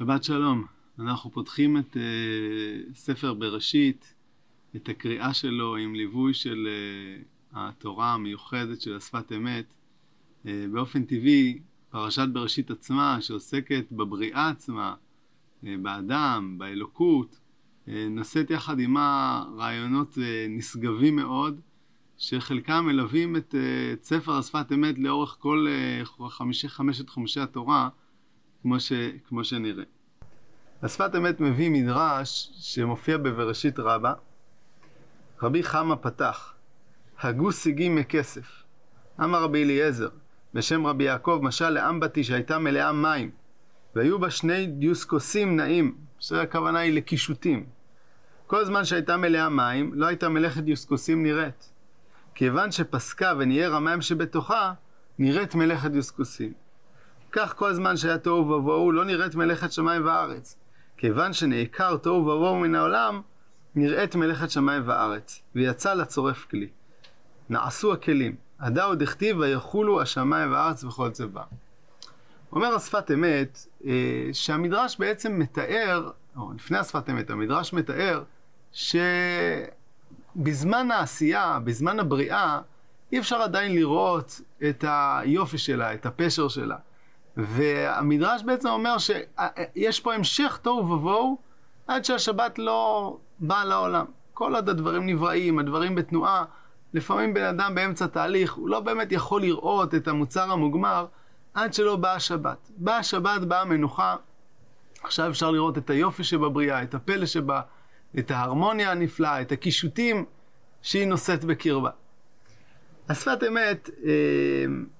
שבת שלום. אנחנו פותחים את uh, ספר בראשית, את הקריאה שלו עם ליווי של uh, התורה המיוחדת של השפת אמת. Uh, באופן טבעי, פרשת בראשית עצמה, שעוסקת בבריאה עצמה, uh, באדם, באלוקות, uh, נושאת יחד עימה רעיונות uh, נשגבים מאוד, שחלקם מלווים את, uh, את ספר השפת אמת לאורך כל uh, חמישי, חמשת חומשי התורה, כמו, ש, כמו שנראה. השפת אמת מביא מדרש שמופיע בבראשית רבה. רבי חמא פתח, הגו סיגים מכסף. אמר רבי אליעזר, בשם רבי יעקב, משל לאמבטי שהייתה מלאה מים, והיו בה שני דיוסקוסים נעים, שהכוונה היא לקישוטים. כל זמן שהייתה מלאה מים, לא הייתה מלאכת דיוסקוסים נראית. כיוון שפסקה וניער המים שבתוכה, נראית מלאכת דיוסקוסים. כך כל זמן שהיה תוהו ובוהו, לא נראית מלאכת שמיים וארץ. כיוון שנעקר תוהו ובוהו מן העולם, נראית מלאכת שמיים וארץ, ויצא לצורף כלי. נעשו הכלים, הדאו דכתיב ויחולו השמיים והארץ וכל צבא. אומר השפת אמת, אה, שהמדרש בעצם מתאר, או לפני השפת אמת, המדרש מתאר שבזמן העשייה, בזמן הבריאה, אי אפשר עדיין לראות את היופי שלה, את הפשר שלה. והמדרש בעצם אומר שיש פה המשך תוהו ובוהו עד שהשבת לא באה לעולם. כל עוד הדברים נבראים, הדברים בתנועה, לפעמים בן אדם באמצע תהליך, הוא לא באמת יכול לראות את המוצר המוגמר עד שלא באה השבת. באה השבת, באה המנוחה, עכשיו אפשר לראות את היופי שבבריאה, את הפלא שבה, את ההרמוניה הנפלאה, את הקישוטים שהיא נושאת בקרבה. השפת אמת אה,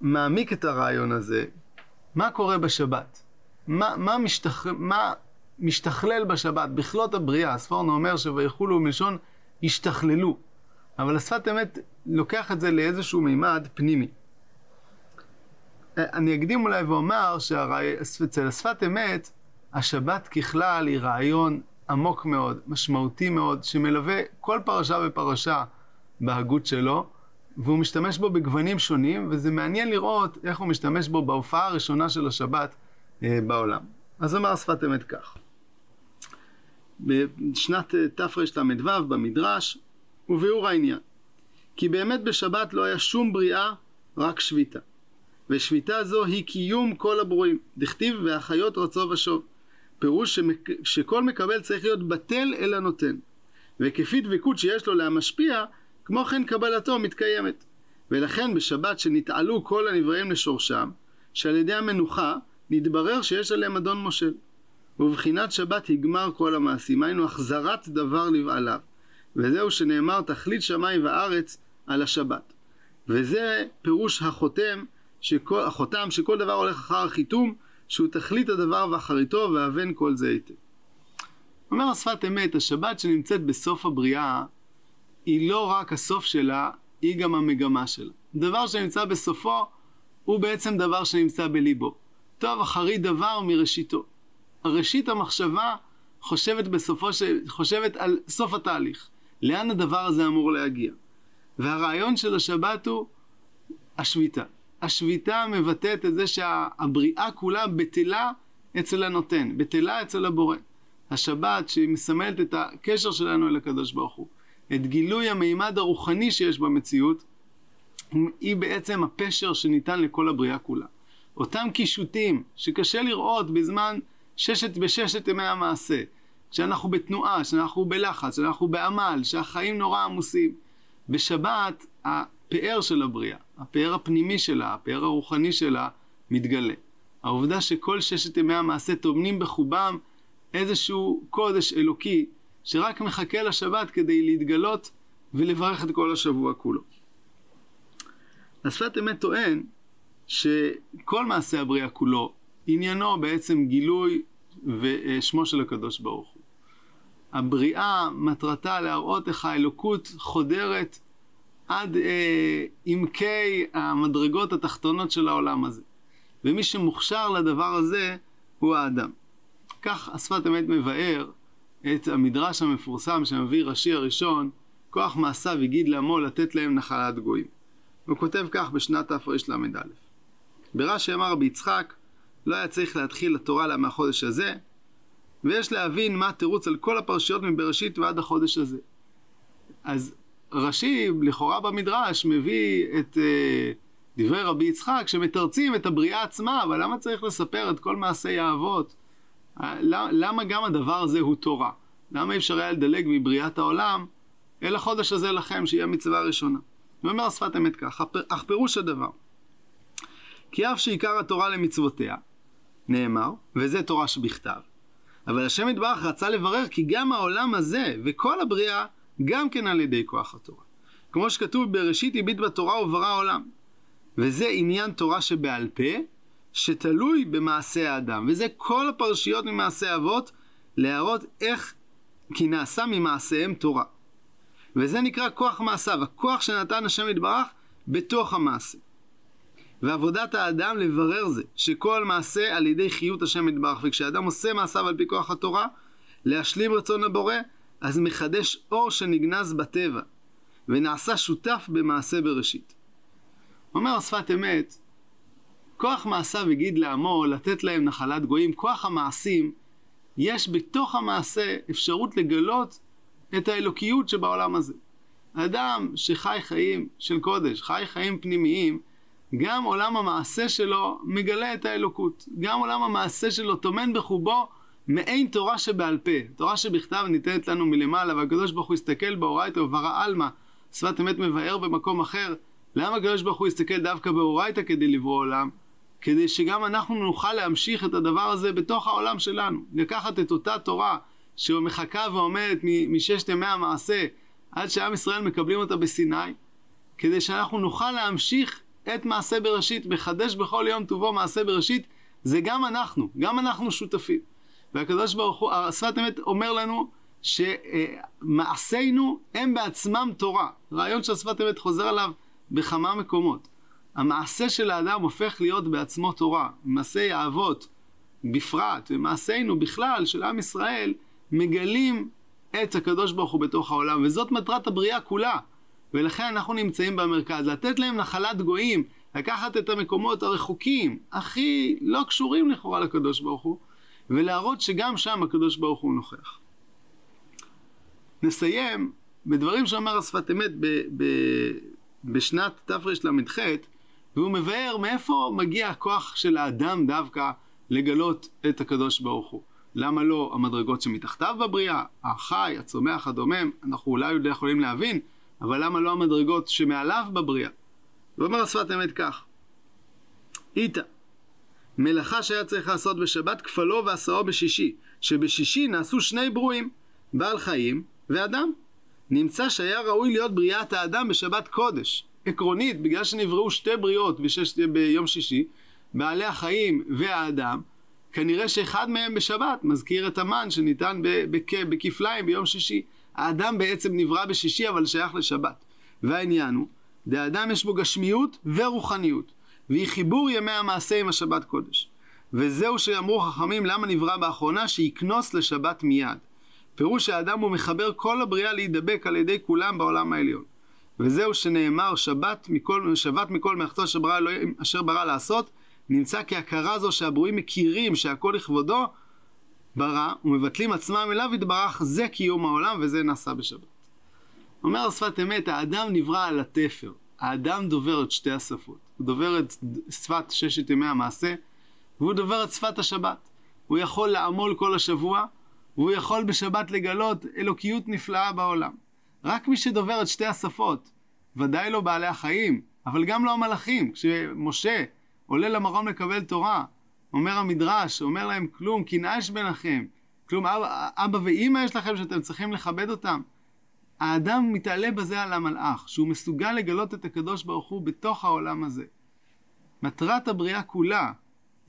מעמיק את הרעיון הזה, מה קורה בשבת? מה, מה, משתח... מה משתכלל בשבת? בכלות הבריאה, הספורנו אומר שויכולו מלשון השתכללו. אבל השפת אמת לוקח את זה לאיזשהו מימד פנימי. אני אקדים אולי ואומר שאצל השפת אמת, השבת ככלל היא רעיון עמוק מאוד, משמעותי מאוד, שמלווה כל פרשה ופרשה בהגות שלו, והוא משתמש בו בגוונים שונים, וזה מעניין לראות איך הוא משתמש בו בהופעה הראשונה של השבת אה, בעולם. אז אומר השפת אמת כך: בשנת אה, תרל"ו במדרש, וביאור העניין. כי באמת בשבת לא היה שום בריאה, רק שביתה. ושביתה זו היא קיום כל הברואים. דכתיב והחיות רצו ושוב. פירוש שמק... שכל מקבל צריך להיות בטל אל הנותן. וכפי דבקות שיש לו להמשפיע, כמו כן קבלתו מתקיימת. ולכן בשבת שנתעלו כל הנבראים לשורשם, שעל ידי המנוחה נתברר שיש עליהם אדון מושל. ובבחינת שבת יגמר כל המעשים, היינו החזרת דבר לבעליו. וזהו שנאמר תכלית שמיים וארץ על השבת. וזה פירוש החותם, שכל, החותם שכל דבר הולך אחר החיתום, שהוא תכלית הדבר ואחריתו ואבן כל זה היטב. אומר השפת אמת, השבת שנמצאת בסוף הבריאה היא לא רק הסוף שלה, היא גם המגמה שלה. דבר שנמצא בסופו הוא בעצם דבר שנמצא בליבו. טוב אחרי דבר מראשיתו. ראשית המחשבה חושבת בסופו ש... חושבת על סוף התהליך. לאן הדבר הזה אמור להגיע. והרעיון של השבת הוא השביתה. השביתה מבטאת את זה שהבריאה כולה בטלה אצל הנותן, בטלה אצל הבורא. השבת שהיא מסמלת את הקשר שלנו אל הקדוש ברוך הוא. את גילוי המימד הרוחני שיש במציאות, היא בעצם הפשר שניתן לכל הבריאה כולה. אותם קישוטים שקשה לראות בזמן ששת בששת ימי המעשה, כשאנחנו בתנועה, כשאנחנו בלחץ, כשאנחנו בעמל, שהחיים נורא עמוסים. בשבת הפאר של הבריאה, הפאר הפנימי שלה, הפאר הרוחני שלה, מתגלה. העובדה שכל ששת ימי המעשה טומנים בחובם איזשהו קודש אלוקי שרק מחכה לשבת כדי להתגלות ולברך את כל השבוע כולו. השפת אמת טוען שכל מעשה הבריאה כולו, עניינו בעצם גילוי ושמו של הקדוש ברוך הוא. הבריאה מטרתה להראות איך האלוקות חודרת עד אה, עמקי המדרגות התחתונות של העולם הזה. ומי שמוכשר לדבר הזה הוא האדם. כך השפת אמת מבאר את המדרש המפורסם שמביא רש"י הראשון, כוח מעשיו הגיד לעמו לתת להם נחלת גויים. הוא כותב כך בשנת תרל"א: ברש"י אמר רבי יצחק, לא היה צריך להתחיל לתורה לה מהחודש הזה, ויש להבין מה התירוץ על כל הפרשיות מבראשית ועד החודש הזה. אז רש"י, לכאורה במדרש, מביא את uh, דברי רבי יצחק שמתרצים את הבריאה עצמה, אבל למה צריך לספר את כל מעשי האבות? למה גם הדבר הזה הוא תורה? למה אי אפשר היה לדלג מבריאת העולם אל החודש הזה לכם, שהיא המצווה הראשונה? ואומר השפת אמת כך, אך פירוש הדבר, כי אף שעיקר התורה למצוותיה, נאמר, וזה תורה שבכתב, אבל השם יתברך רצה לברר כי גם העולם הזה וכל הבריאה גם כן על ידי כוח התורה. כמו שכתוב בראשית הביט בתורה וברא העולם. וזה עניין תורה שבעל פה, שתלוי במעשה האדם. וזה כל הפרשיות ממעשה אבות, להראות איך כי נעשה ממעשיהם תורה. וזה נקרא כוח מעשיו, הכוח שנתן השם יתברך בתוך המעשה. ועבודת האדם לברר זה, שכל מעשה על ידי חיות השם יתברך, וכשאדם עושה מעשיו על פי כוח התורה, להשלים רצון הבורא, אז מחדש אור שנגנז בטבע, ונעשה שותף במעשה בראשית. אומר השפת אמת, כוח מעשיו הגיד לעמו לתת להם נחלת גויים, כוח המעשים, יש בתוך המעשה אפשרות לגלות את האלוקיות שבעולם הזה. אדם שחי חיים של קודש, חי חיים פנימיים, גם עולם המעשה שלו מגלה את האלוקות. גם עולם המעשה שלו טומן בחובו מעין תורה שבעל פה. תורה שבכתב ניתנת לנו מלמעלה, והקדוש ברוך הוא הסתכל באורייתא וברא עלמא. שפת אמת מבאר במקום אחר. למה הקדוש ברוך הוא הסתכל דווקא באורייתא כדי לברוא עולם? כדי שגם אנחנו נוכל להמשיך את הדבר הזה בתוך העולם שלנו. לקחת את אותה תורה שמחכה ועומדת מששת ימי המעשה עד שעם ישראל מקבלים אותה בסיני, כדי שאנחנו נוכל להמשיך את מעשה בראשית, מחדש בכל יום טובו מעשה בראשית, זה גם אנחנו, גם אנחנו שותפים. והקדוש ברוך הוא, השפת אמת אומר לנו שמעשינו הם בעצמם תורה. רעיון שהשפת אמת חוזר עליו בכמה מקומות. המעשה של האדם הופך להיות בעצמו תורה. מעשי האבות בפרט, ומעשינו בכלל של עם ישראל, מגלים את הקדוש ברוך הוא בתוך העולם, וזאת מטרת הבריאה כולה. ולכן אנחנו נמצאים במרכז, לתת להם נחלת גויים, לקחת את המקומות הרחוקים, הכי לא קשורים לכאורה לקדוש ברוך הוא, ולהראות שגם שם הקדוש ברוך הוא נוכח. נסיים בדברים שאומר השפת אמת ב, ב, בשנת תרל"ח, והוא מבאר מאיפה מגיע הכוח של האדם דווקא לגלות את הקדוש ברוך הוא. למה לא המדרגות שמתחתיו בבריאה, החי, הצומח, הדומם, אנחנו אולי עוד יכולים להבין, אבל למה לא המדרגות שמעליו בבריאה? ואומר השפת אמת כך, איתה, מלאכה שהיה צריך לעשות בשבת כפלו ועשאו בשישי, שבשישי נעשו שני ברואים, בעל חיים ואדם. נמצא שהיה ראוי להיות בריאת האדם בשבת קודש. עקרונית, בגלל שנבראו שתי בריאות בשש, ביום שישי, בעלי החיים והאדם, כנראה שאחד מהם בשבת מזכיר את המן שניתן בכפליים ביום שישי. האדם בעצם נברא בשישי אבל שייך לשבת. והעניין הוא, דאדם יש בו גשמיות ורוחניות, והיא חיבור ימי המעשה עם השבת קודש. וזהו שאמרו חכמים למה נברא באחרונה שיקנוס לשבת מיד. פירוש שהאדם הוא מחבר כל הבריאה להידבק על ידי כולם בעולם העליון. וזהו שנאמר שבת מכל, שבת מכל מלאכתו אשר אלוהים אשר ברא לעשות, נמצא כהכרה זו שהברואים מכירים שהכל לכבודו, ברא ומבטלים עצמם אליו יתברך, זה קיום העולם וזה נעשה בשבת. אומר שפת אמת, האדם נברא על התפר. האדם דובר את שתי השפות. הוא דובר את שפת ששת ימי המעשה, והוא דובר את שפת השבת. הוא יכול לעמול כל השבוע, והוא יכול בשבת לגלות אלוקיות נפלאה בעולם. רק מי שדובר את שתי השפות, ודאי לא בעלי החיים, אבל גם לא המלאכים. כשמשה עולה למרום לקבל תורה, אומר המדרש, אומר להם כלום, קנאה יש ביניכם, כלום אבא, אבא ואימא יש לכם שאתם צריכים לכבד אותם. האדם מתעלה בזה על המלאך, שהוא מסוגל לגלות את הקדוש ברוך הוא בתוך העולם הזה. מטרת הבריאה כולה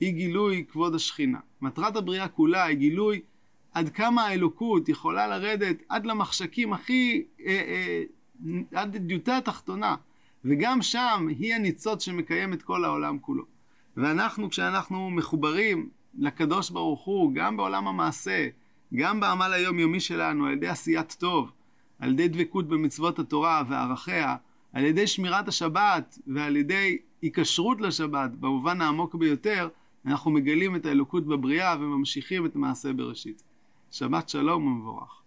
היא גילוי כבוד השכינה. מטרת הבריאה כולה היא גילוי עד כמה האלוקות יכולה לרדת עד למחשקים הכי, אה, אה, עד דיוטה התחתונה. וגם שם היא הניצוץ שמקיים את כל העולם כולו. ואנחנו, כשאנחנו מחוברים לקדוש ברוך הוא, גם בעולם המעשה, גם בעמל היומיומי שלנו, על ידי עשיית טוב, על ידי דבקות במצוות התורה וערכיה, על ידי שמירת השבת ועל ידי היקשרות לשבת, במובן העמוק ביותר, אנחנו מגלים את האלוקות בבריאה וממשיכים את מעשה בראשית. שבת שלום ומבורך.